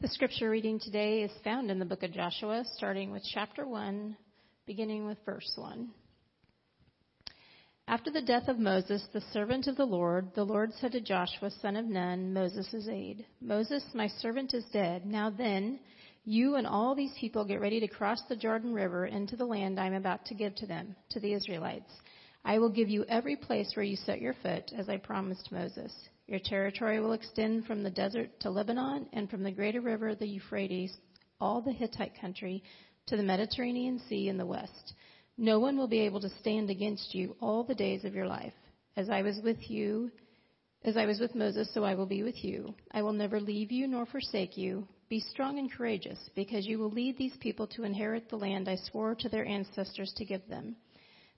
The scripture reading today is found in the book of Joshua, starting with chapter 1, beginning with verse 1. After the death of Moses, the servant of the Lord, the Lord said to Joshua, son of Nun, Moses' aide, Moses, my servant is dead. Now then, you and all these people get ready to cross the Jordan River into the land I am about to give to them, to the Israelites. I will give you every place where you set your foot, as I promised Moses. Your territory will extend from the desert to Lebanon and from the greater river, the Euphrates, all the Hittite country, to the Mediterranean Sea in the west. No one will be able to stand against you all the days of your life. As I was with you, as I was with Moses, so I will be with you. I will never leave you nor forsake you. Be strong and courageous, because you will lead these people to inherit the land I swore to their ancestors to give them.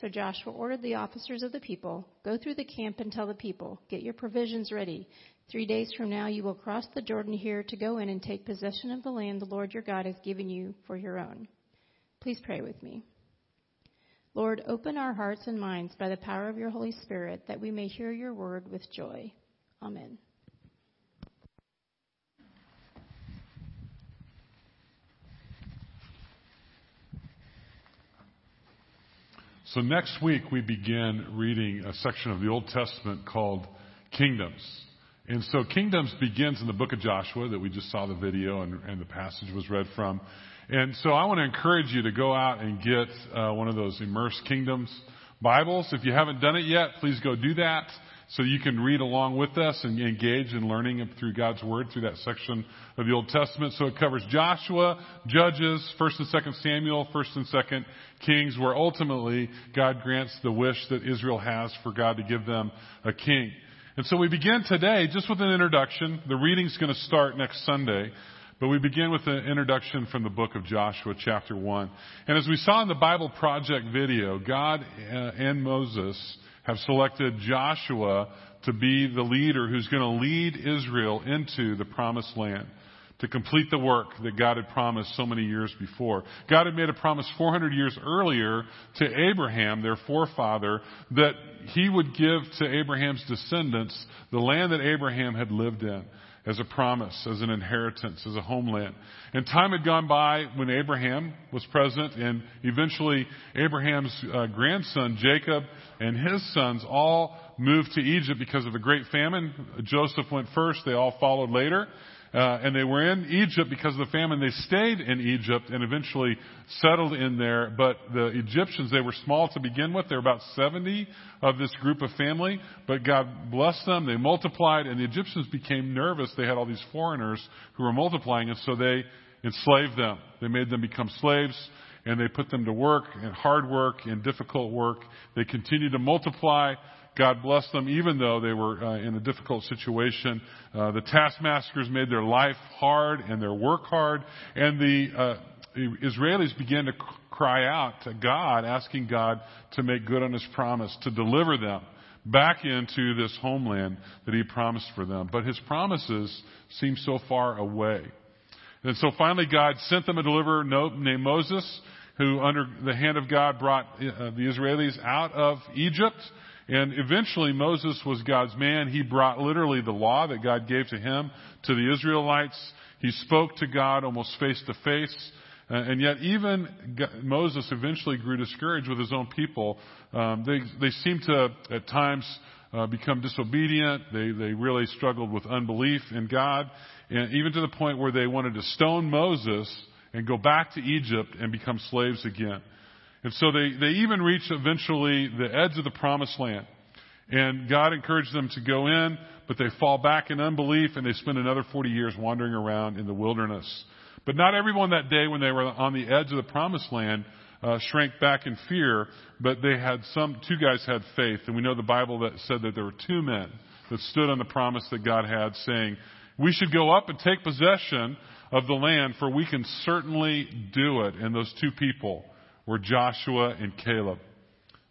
So Joshua ordered the officers of the people, Go through the camp and tell the people, Get your provisions ready. Three days from now you will cross the Jordan here to go in and take possession of the land the Lord your God has given you for your own. Please pray with me. Lord, open our hearts and minds by the power of your Holy Spirit that we may hear your word with joy. Amen. So next week we begin reading a section of the Old Testament called Kingdoms. And so Kingdoms begins in the book of Joshua that we just saw the video and, and the passage was read from. And so I want to encourage you to go out and get uh, one of those Immersed Kingdoms Bibles. If you haven't done it yet, please go do that so you can read along with us and engage in learning through God's Word through that section of the Old Testament. So it covers Joshua, Judges, 1st and 2nd Samuel, 1st and 2nd Kings, where ultimately God grants the wish that Israel has for God to give them a king. And so we begin today just with an introduction. The reading's going to start next Sunday. But we begin with an introduction from the book of Joshua, chapter 1. And as we saw in the Bible Project video, God uh, and Moses have selected Joshua to be the leader who's going to lead Israel into the promised land to complete the work that God had promised so many years before. God had made a promise 400 years earlier to Abraham, their forefather, that he would give to Abraham's descendants the land that Abraham had lived in as a promise, as an inheritance, as a homeland. And time had gone by when Abraham was present, and eventually Abraham's uh, grandson Jacob and his sons all moved to Egypt because of a great famine. Joseph went first; they all followed later. Uh, and they were in Egypt because of the famine. They stayed in Egypt and eventually settled in there. But the Egyptians, they were small to begin with. There were about 70 of this group of family. But God blessed them. They multiplied and the Egyptians became nervous. They had all these foreigners who were multiplying and so they enslaved them. They made them become slaves and they put them to work and hard work and difficult work. They continued to multiply. God blessed them even though they were uh, in a difficult situation. Uh, the taskmasters made their life hard and their work hard, and the uh, Israelis began to cry out to God, asking God to make good on His promise, to deliver them back into this homeland that He promised for them. But His promises seemed so far away. And so finally God sent them a deliverer named Moses, who under the hand of God brought uh, the Israelis out of Egypt and eventually Moses was God's man. He brought literally the law that God gave to him to the Israelites. He spoke to God almost face to face. And yet even Moses eventually grew discouraged with his own people. Um, they, they seemed to at times uh, become disobedient. They, they really struggled with unbelief in God. And even to the point where they wanted to stone Moses and go back to Egypt and become slaves again. And so they, they even reach eventually the edge of the promised land. And God encouraged them to go in, but they fall back in unbelief and they spend another 40 years wandering around in the wilderness. But not everyone that day when they were on the edge of the promised land uh, shrank back in fear, but they had some, two guys had faith. And we know the Bible that said that there were two men that stood on the promise that God had saying, we should go up and take possession of the land, for we can certainly do it. And those two people were Joshua and Caleb.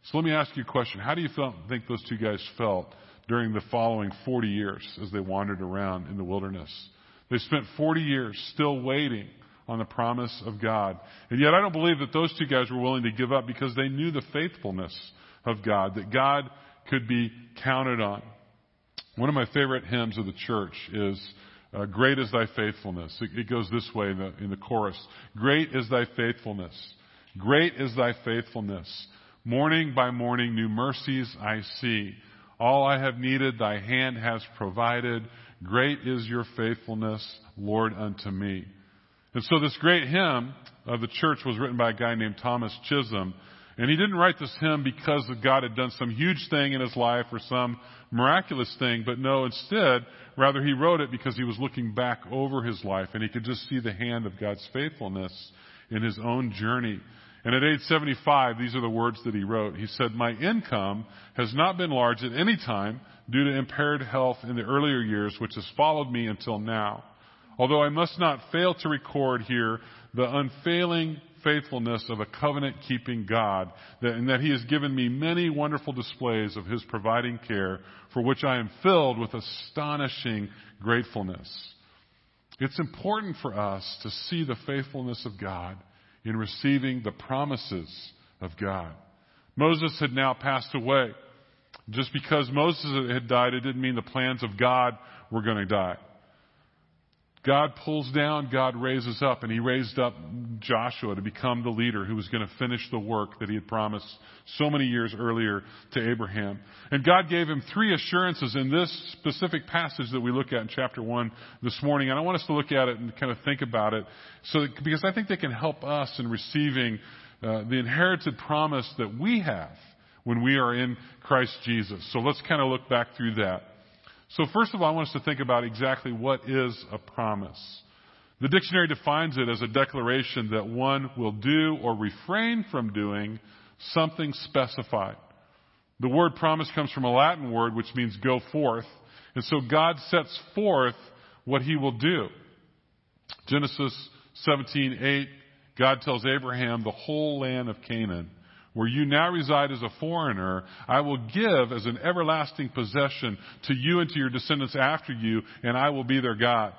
So let me ask you a question. How do you think those two guys felt during the following 40 years as they wandered around in the wilderness? They spent 40 years still waiting on the promise of God. And yet I don't believe that those two guys were willing to give up because they knew the faithfulness of God, that God could be counted on. One of my favorite hymns of the church is uh, Great is Thy Faithfulness. It, it goes this way in the, in the chorus. Great is Thy faithfulness. Great is Thy faithfulness. Morning by morning, new mercies I see. All I have needed, Thy hand has provided. Great is Your faithfulness, Lord, unto me. And so this great hymn of the church was written by a guy named Thomas Chisholm. And he didn't write this hymn because God had done some huge thing in his life or some miraculous thing, but no, instead, rather he wrote it because he was looking back over his life and he could just see the hand of God's faithfulness in his own journey. And at age 75, these are the words that he wrote. He said, My income has not been large at any time due to impaired health in the earlier years, which has followed me until now. Although I must not fail to record here the unfailing faithfulness of a covenant keeping God, and that He has given me many wonderful displays of His providing care, for which I am filled with astonishing gratefulness. It's important for us to see the faithfulness of God in receiving the promises of God. Moses had now passed away. Just because Moses had died, it didn't mean the plans of God were going to die. God pulls down, God raises up, and he raised up Joshua to become the leader who was going to finish the work that he had promised so many years earlier to Abraham. And God gave him three assurances in this specific passage that we look at in chapter 1 this morning. And I want us to look at it and kind of think about it so that, because I think they can help us in receiving uh, the inherited promise that we have when we are in Christ Jesus. So let's kind of look back through that. So first of all, I want us to think about exactly what is a promise. The dictionary defines it as a declaration that one will do or refrain from doing something specified. The word promise comes from a Latin word which means go forth. And so God sets forth what he will do. Genesis 17:8 God tells Abraham the whole land of Canaan where you now reside as a foreigner, I will give as an everlasting possession to you and to your descendants after you, and I will be their God.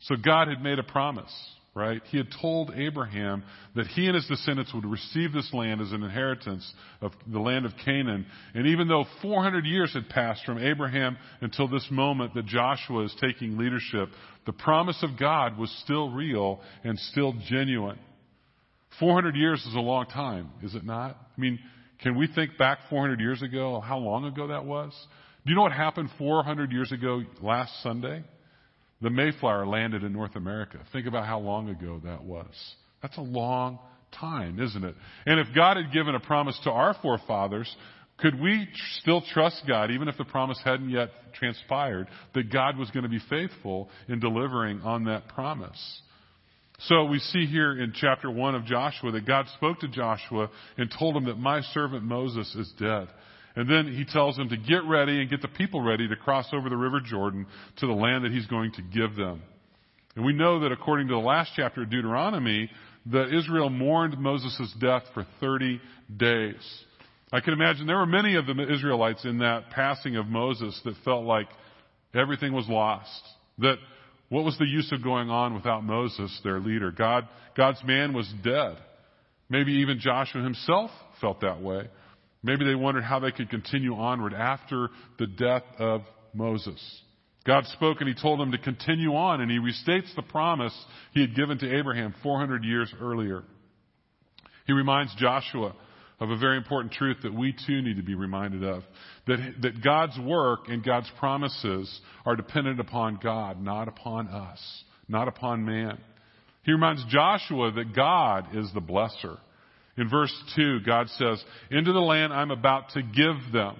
So God had made a promise, right? He had told Abraham that he and his descendants would receive this land as an inheritance of the land of Canaan. And even though 400 years had passed from Abraham until this moment that Joshua is taking leadership, the promise of God was still real and still genuine. 400 years is a long time, is it not? I mean, can we think back 400 years ago, how long ago that was? Do you know what happened 400 years ago last Sunday? The Mayflower landed in North America. Think about how long ago that was. That's a long time, isn't it? And if God had given a promise to our forefathers, could we still trust God, even if the promise hadn't yet transpired, that God was going to be faithful in delivering on that promise? So we see here in chapter 1 of Joshua that God spoke to Joshua and told him that my servant Moses is dead. And then he tells him to get ready and get the people ready to cross over the river Jordan to the land that he's going to give them. And we know that according to the last chapter of Deuteronomy, that Israel mourned Moses' death for 30 days. I can imagine there were many of the Israelites in that passing of Moses that felt like everything was lost. That what was the use of going on without Moses, their leader? God, God's man was dead. Maybe even Joshua himself felt that way. Maybe they wondered how they could continue onward after the death of Moses. God spoke and he told them to continue on and he restates the promise he had given to Abraham 400 years earlier. He reminds Joshua of a very important truth that we too need to be reminded of. That, that God's work and God's promises are dependent upon God, not upon us, not upon man. He reminds Joshua that God is the blesser. In verse 2, God says, Into the land I'm about to give them.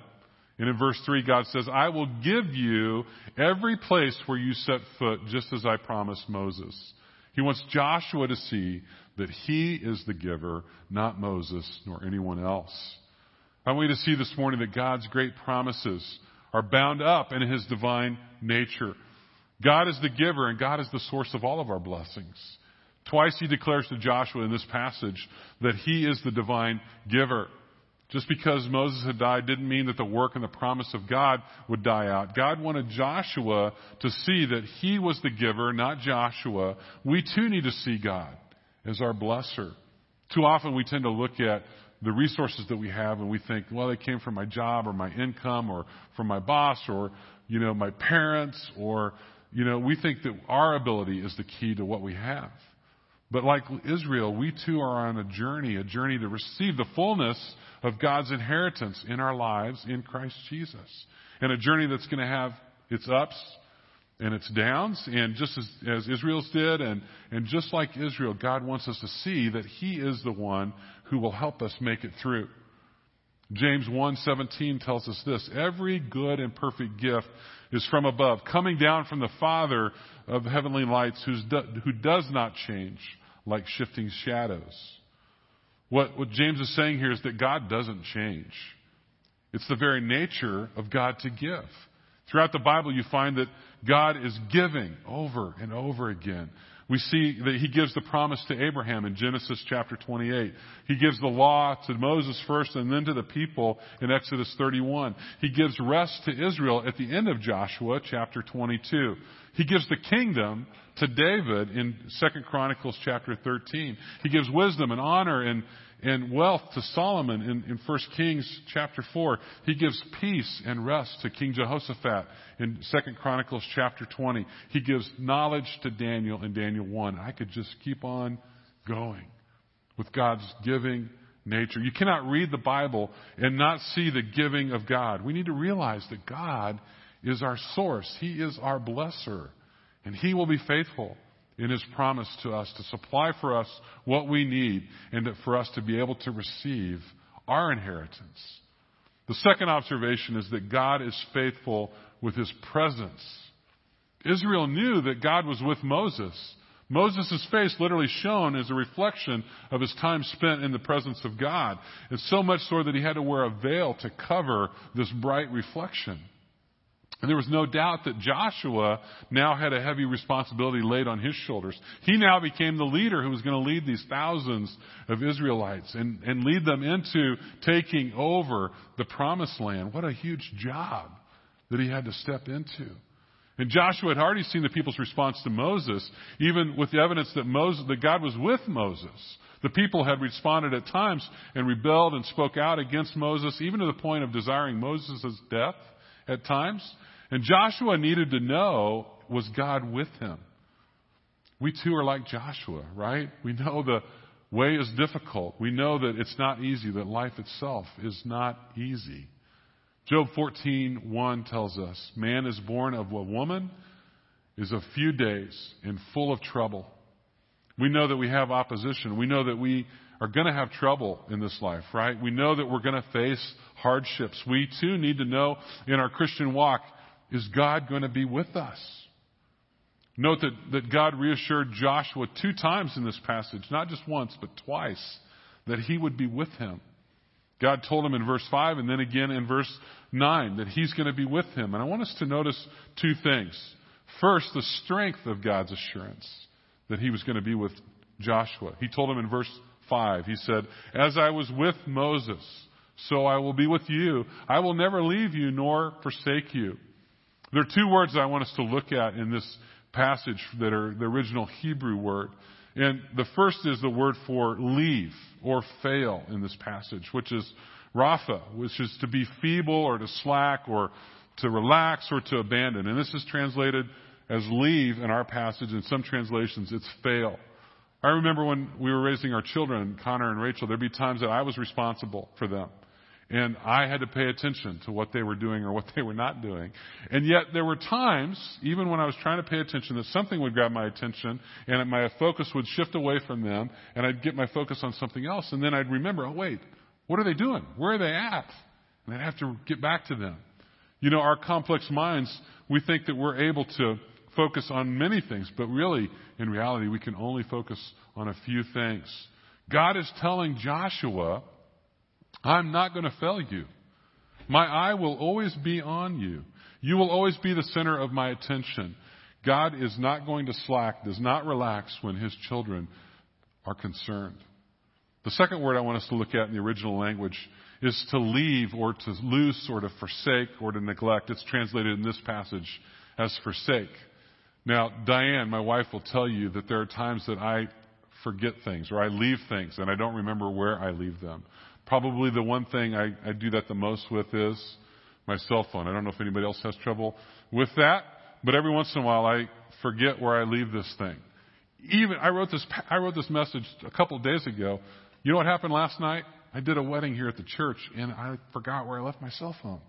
And in verse 3, God says, I will give you every place where you set foot, just as I promised Moses. He wants Joshua to see that he is the giver, not Moses nor anyone else. I want you to see this morning that God's great promises are bound up in his divine nature. God is the giver and God is the source of all of our blessings. Twice he declares to Joshua in this passage that he is the divine giver. Just because Moses had died didn't mean that the work and the promise of God would die out. God wanted Joshua to see that he was the giver, not Joshua. We too need to see God as our blesser. Too often we tend to look at the resources that we have and we think, well, they came from my job or my income or from my boss or, you know, my parents or, you know, we think that our ability is the key to what we have. But like Israel, we too are on a journey, a journey to receive the fullness of God's inheritance in our lives in Christ Jesus. And a journey that's going to have its ups and its downs, and just as, as Israel's did, and, and just like Israel, God wants us to see that He is the one who will help us make it through. James 1:17 tells us this, every good and perfect gift is from above, coming down from the Father of heavenly lights who does not change like shifting shadows. What, what James is saying here is that God doesn't change. It's the very nature of God to give. Throughout the Bible, you find that God is giving over and over again. We see that he gives the promise to Abraham in Genesis chapter 28. He gives the law to Moses first and then to the people in Exodus 31. He gives rest to Israel at the end of Joshua chapter 22. He gives the kingdom to David in 2 Chronicles chapter 13. He gives wisdom and honor and, and wealth to Solomon in, in 1 Kings chapter 4. He gives peace and rest to King Jehoshaphat in 2 Chronicles chapter 20. He gives knowledge to Daniel in Daniel 1. I could just keep on going with God's giving nature. You cannot read the Bible and not see the giving of God. We need to realize that God is our source. He is our blesser. And He will be faithful in His promise to us to supply for us what we need and for us to be able to receive our inheritance. The second observation is that God is faithful with His presence. Israel knew that God was with Moses. Moses' face literally shone as a reflection of his time spent in the presence of God. And so much so that he had to wear a veil to cover this bright reflection. And there was no doubt that Joshua now had a heavy responsibility laid on his shoulders. He now became the leader who was going to lead these thousands of Israelites and, and lead them into taking over the promised land. What a huge job that he had to step into. And Joshua had already seen the people's response to Moses, even with the evidence that Moses, that God was with Moses. The people had responded at times and rebelled and spoke out against Moses, even to the point of desiring Moses' death at times. And Joshua needed to know, was God with him? We too are like Joshua, right? We know the way is difficult. We know that it's not easy, that life itself is not easy. Job 14:1 tells us, "Man is born of a woman is a few days and full of trouble." We know that we have opposition. We know that we are going to have trouble in this life, right? We know that we're going to face hardships. We too need to know in our Christian walk is God going to be with us? Note that, that God reassured Joshua two times in this passage, not just once, but twice, that he would be with him. God told him in verse 5 and then again in verse 9 that he's going to be with him. And I want us to notice two things. First, the strength of God's assurance that he was going to be with Joshua. He told him in verse 5, he said, As I was with Moses, so I will be with you. I will never leave you nor forsake you. There are two words I want us to look at in this passage that are the original Hebrew word. And the first is the word for leave or fail in this passage, which is rapha, which is to be feeble or to slack or to relax or to abandon. And this is translated as leave in our passage. In some translations, it's fail. I remember when we were raising our children, Connor and Rachel, there'd be times that I was responsible for them. And I had to pay attention to what they were doing or what they were not doing. And yet there were times, even when I was trying to pay attention, that something would grab my attention and my focus would shift away from them and I'd get my focus on something else. And then I'd remember, oh wait, what are they doing? Where are they at? And I'd have to get back to them. You know, our complex minds, we think that we're able to focus on many things, but really, in reality, we can only focus on a few things. God is telling Joshua, I'm not going to fail you. My eye will always be on you. You will always be the center of my attention. God is not going to slack, does not relax when his children are concerned. The second word I want us to look at in the original language is to leave or to lose or to forsake or to neglect. It's translated in this passage as forsake. Now, Diane, my wife, will tell you that there are times that I forget things or I leave things and I don't remember where I leave them. Probably the one thing I, I do that the most with is my cell phone. I don't know if anybody else has trouble with that, but every once in a while I forget where I leave this thing. Even I wrote this I wrote this message a couple of days ago. You know what happened last night? I did a wedding here at the church and I forgot where I left my cell phone.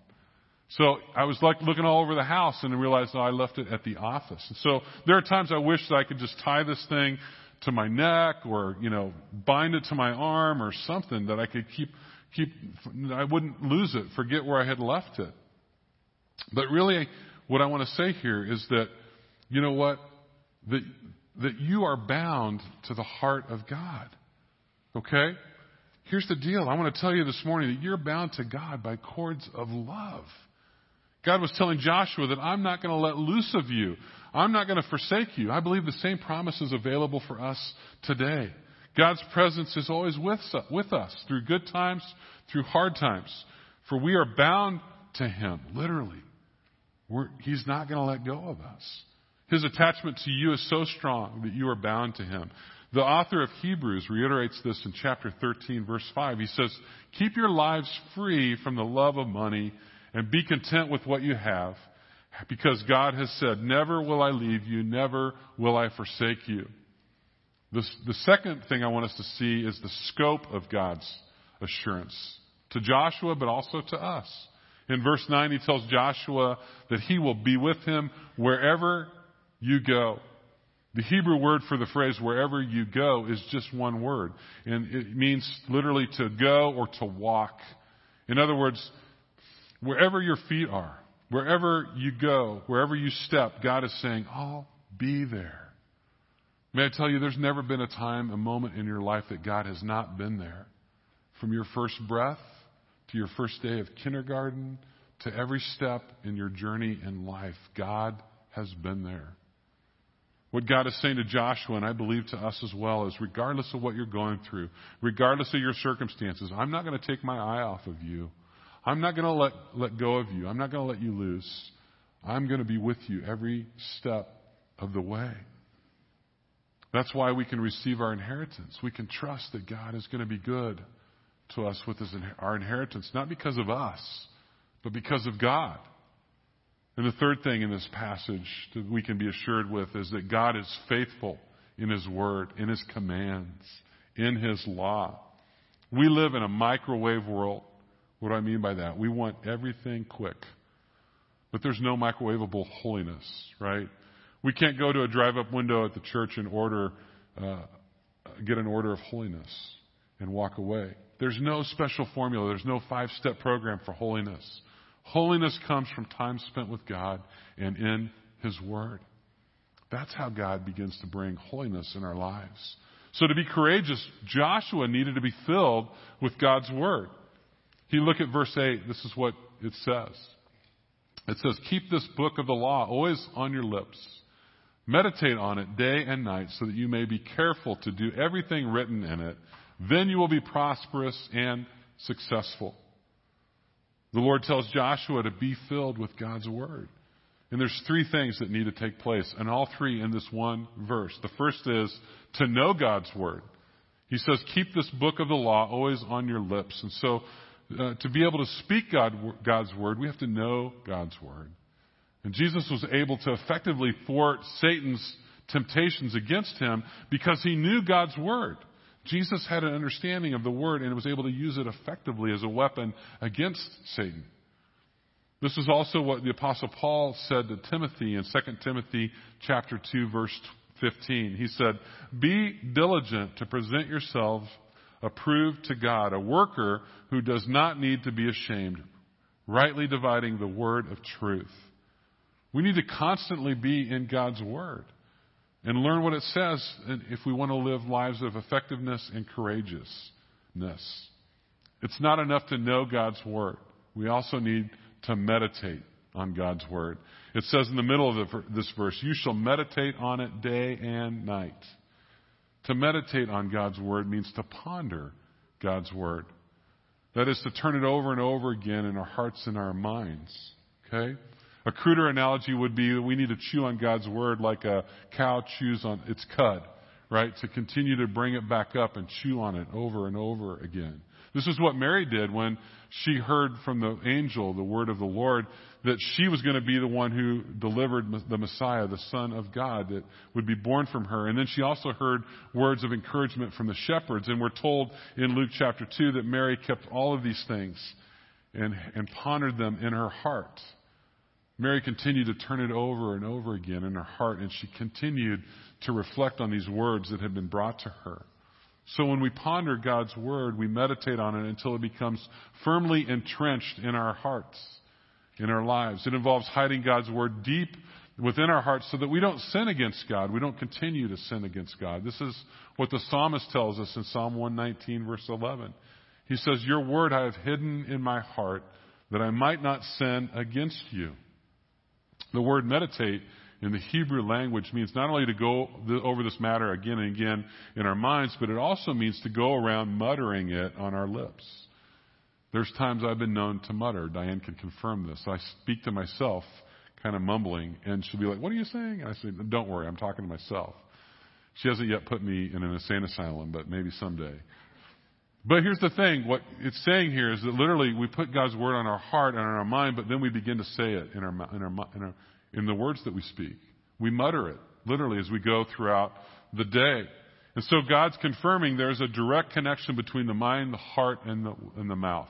So I was like looking all over the house and realized oh, I left it at the office. And so there are times I wish that I could just tie this thing to my neck or, you know, bind it to my arm or something that I could keep, keep, I wouldn't lose it, forget where I had left it. But really, what I want to say here is that, you know what? That, that you are bound to the heart of God. Okay? Here's the deal. I want to tell you this morning that you're bound to God by cords of love. God was telling Joshua that I'm not going to let loose of you. I'm not going to forsake you. I believe the same promise is available for us today. God's presence is always with, with us through good times, through hard times. For we are bound to Him, literally. We're, he's not going to let go of us. His attachment to you is so strong that you are bound to Him. The author of Hebrews reiterates this in chapter 13, verse 5. He says, Keep your lives free from the love of money and be content with what you have, because God has said, Never will I leave you, never will I forsake you. The, the second thing I want us to see is the scope of God's assurance to Joshua, but also to us. In verse 9, he tells Joshua that he will be with him wherever you go. The Hebrew word for the phrase wherever you go is just one word. And it means literally to go or to walk. In other words, wherever your feet are, wherever you go, wherever you step, God is saying, I'll be there. May I tell you, there's never been a time, a moment in your life that God has not been there. From your first breath to your first day of kindergarten to every step in your journey in life, God has been there. What God is saying to Joshua, and I believe to us as well, is regardless of what you're going through, regardless of your circumstances, I'm not going to take my eye off of you. I'm not going to let, let go of you. I'm not going to let you loose. I'm going to be with you every step of the way. That's why we can receive our inheritance. We can trust that God is going to be good to us with his, our inheritance, not because of us, but because of God. And the third thing in this passage that we can be assured with is that God is faithful in His Word, in His commands, in His law. We live in a microwave world. What do I mean by that? We want everything quick. But there's no microwavable holiness, right? We can't go to a drive up window at the church and order, uh, get an order of holiness and walk away. There's no special formula. There's no five step program for holiness. Holiness comes from time spent with God and in His Word. That's how God begins to bring holiness in our lives. So to be courageous, Joshua needed to be filled with God's Word. He look at verse 8. This is what it says. It says, Keep this book of the law always on your lips. Meditate on it day and night so that you may be careful to do everything written in it. Then you will be prosperous and successful. The Lord tells Joshua to be filled with God's Word. And there's three things that need to take place, and all three in this one verse. The first is to know God's Word. He says, keep this book of the law always on your lips. And so, uh, to be able to speak God, God's Word, we have to know God's Word. And Jesus was able to effectively thwart Satan's temptations against him because he knew God's Word. Jesus had an understanding of the word and was able to use it effectively as a weapon against Satan. This is also what the apostle Paul said to Timothy in 2 Timothy chapter 2 verse 15. He said, "Be diligent to present yourselves approved to God, a worker who does not need to be ashamed, rightly dividing the word of truth." We need to constantly be in God's word and learn what it says if we want to live lives of effectiveness and courageousness. It's not enough to know God's Word. We also need to meditate on God's Word. It says in the middle of this verse, You shall meditate on it day and night. To meditate on God's Word means to ponder God's Word. That is to turn it over and over again in our hearts and our minds. Okay? A cruder analogy would be that we need to chew on God's Word like a cow chews on its cud, right? To continue to bring it back up and chew on it over and over again. This is what Mary did when she heard from the angel the word of the Lord that she was going to be the one who delivered the Messiah, the Son of God that would be born from her. And then she also heard words of encouragement from the shepherds. And we're told in Luke chapter 2 that Mary kept all of these things and, and pondered them in her heart. Mary continued to turn it over and over again in her heart, and she continued to reflect on these words that had been brought to her. So when we ponder God's Word, we meditate on it until it becomes firmly entrenched in our hearts, in our lives. It involves hiding God's Word deep within our hearts so that we don't sin against God. We don't continue to sin against God. This is what the psalmist tells us in Psalm 119 verse 11. He says, Your Word I have hidden in my heart that I might not sin against you. The word meditate in the Hebrew language means not only to go over this matter again and again in our minds, but it also means to go around muttering it on our lips. There's times I've been known to mutter. Diane can confirm this. I speak to myself, kind of mumbling, and she'll be like, What are you saying? And I say, Don't worry, I'm talking to myself. She hasn't yet put me in an insane asylum, but maybe someday. But here's the thing. What it's saying here is that literally we put God's word on our heart and on our mind, but then we begin to say it in our, in our, in our in the words that we speak. We mutter it, literally, as we go throughout the day. And so God's confirming there's a direct connection between the mind, the heart, and the, and the mouth.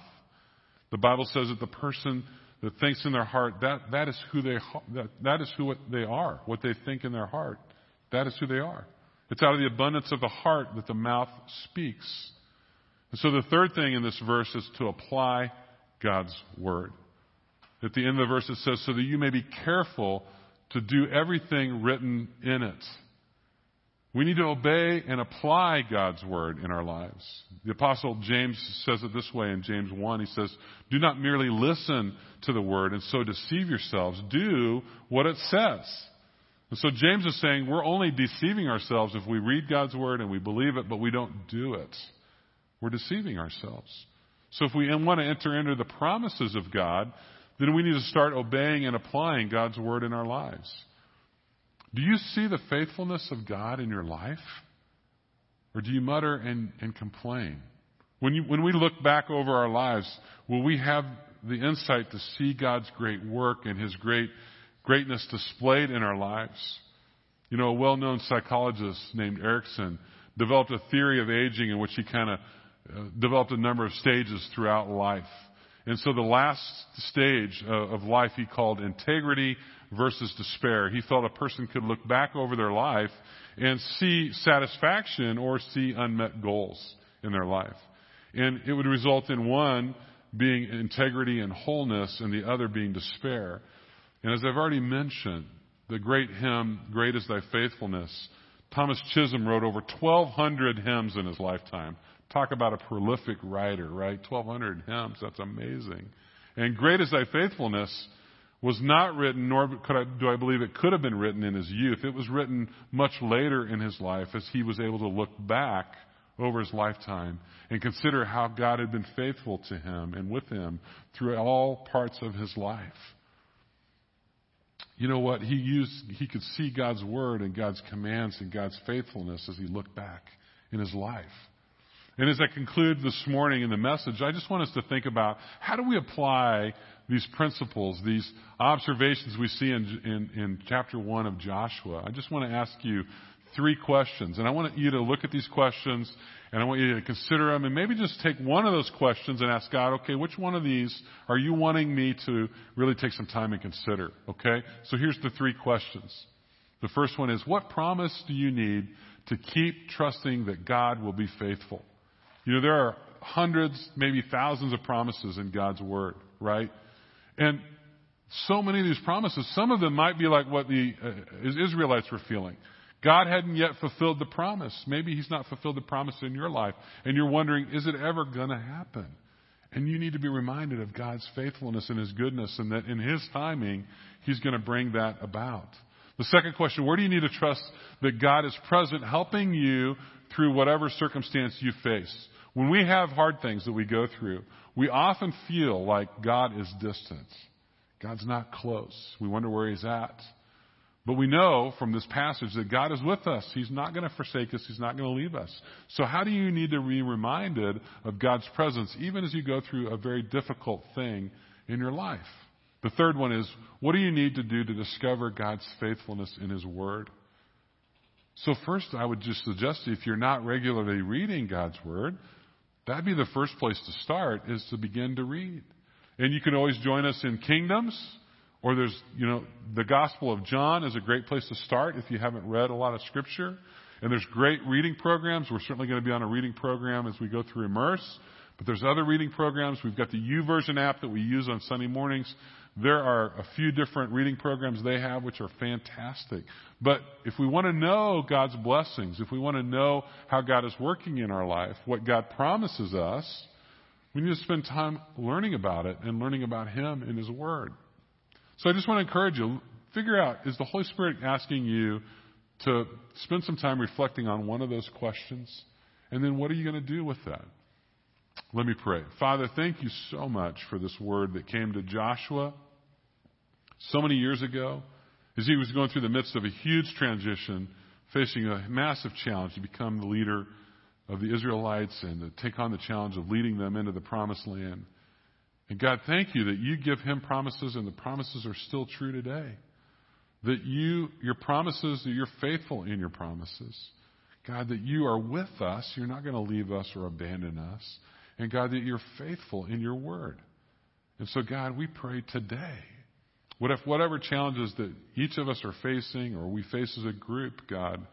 The Bible says that the person that thinks in their heart, that, that is who they, that, that is who they are, what they think in their heart. That is who they are. It's out of the abundance of the heart that the mouth speaks. And so the third thing in this verse is to apply God's word. At the end of the verse it says, so that you may be careful to do everything written in it. We need to obey and apply God's word in our lives. The apostle James says it this way in James 1. He says, do not merely listen to the word and so deceive yourselves. Do what it says. And so James is saying we're only deceiving ourselves if we read God's word and we believe it, but we don't do it. We're deceiving ourselves. So if we want to enter into the promises of God, then we need to start obeying and applying God's word in our lives. Do you see the faithfulness of God in your life? Or do you mutter and, and complain? When, you, when we look back over our lives, will we have the insight to see God's great work and His great greatness displayed in our lives? You know, a well-known psychologist named Erikson developed a theory of aging in which he kind of uh, developed a number of stages throughout life. And so the last stage uh, of life he called integrity versus despair. He felt a person could look back over their life and see satisfaction or see unmet goals in their life. And it would result in one being integrity and wholeness and the other being despair. And as I've already mentioned, the great hymn, Great is Thy Faithfulness, Thomas Chisholm wrote over 1,200 hymns in his lifetime. Talk about a prolific writer, right? 1,200 hymns. That's amazing. And great is thy faithfulness was not written, nor I, do I believe it could have been written in his youth. It was written much later in his life as he was able to look back over his lifetime and consider how God had been faithful to him and with him through all parts of his life. You know what? He used, he could see God's word and God's commands and God's faithfulness as he looked back in his life. And as I conclude this morning in the message, I just want us to think about how do we apply these principles, these observations we see in, in, in chapter 1 of Joshua. I just want to ask you three questions. And I want you to look at these questions and I want you to consider them and maybe just take one of those questions and ask God, okay, which one of these are you wanting me to really take some time and consider? Okay? So here's the three questions. The first one is, what promise do you need to keep trusting that God will be faithful? You know, there are hundreds, maybe thousands of promises in God's Word, right? And so many of these promises, some of them might be like what the uh, Israelites were feeling. God hadn't yet fulfilled the promise. Maybe He's not fulfilled the promise in your life. And you're wondering, is it ever going to happen? And you need to be reminded of God's faithfulness and His goodness, and that in His timing, He's going to bring that about. The second question where do you need to trust that God is present, helping you through whatever circumstance you face? When we have hard things that we go through, we often feel like God is distant. God's not close. We wonder where He's at. But we know from this passage that God is with us. He's not going to forsake us. He's not going to leave us. So how do you need to be reminded of God's presence even as you go through a very difficult thing in your life? The third one is, what do you need to do to discover God's faithfulness in His Word? So first, I would just suggest if you're not regularly reading God's Word, that'd be the first place to start is to begin to read. And you can always join us in Kingdoms. Or there's, you know, the Gospel of John is a great place to start if you haven't read a lot of Scripture. And there's great reading programs. We're certainly going to be on a reading program as we go through Immerse. But there's other reading programs. We've got the YouVersion app that we use on Sunday mornings. There are a few different reading programs they have which are fantastic. But if we want to know God's blessings, if we want to know how God is working in our life, what God promises us, we need to spend time learning about it and learning about Him in His Word. So I just want to encourage you, figure out, is the Holy Spirit asking you to spend some time reflecting on one of those questions? And then what are you going to do with that? Let me pray. Father, thank you so much for this word that came to Joshua so many years ago as he was going through the midst of a huge transition, facing a massive challenge to become the leader of the Israelites and to take on the challenge of leading them into the promised land. And God, thank you that you give him promises and the promises are still true today. That you, your promises, that you're faithful in your promises. God, that you are with us. You're not going to leave us or abandon us. And God, that you're faithful in your word. And so, God, we pray today. What if whatever challenges that each of us are facing or we face as a group, God,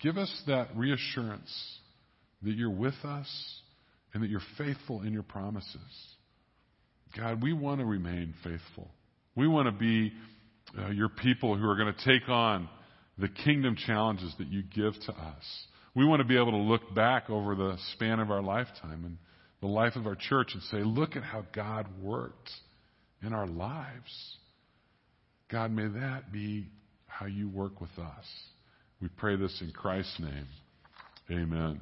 give us that reassurance that you're with us and that you're faithful in your promises. God, we want to remain faithful. We want to be uh, your people who are going to take on the kingdom challenges that you give to us. We want to be able to look back over the span of our lifetime and the life of our church and say, look at how God worked in our lives. God, may that be how you work with us. We pray this in Christ's name. Amen.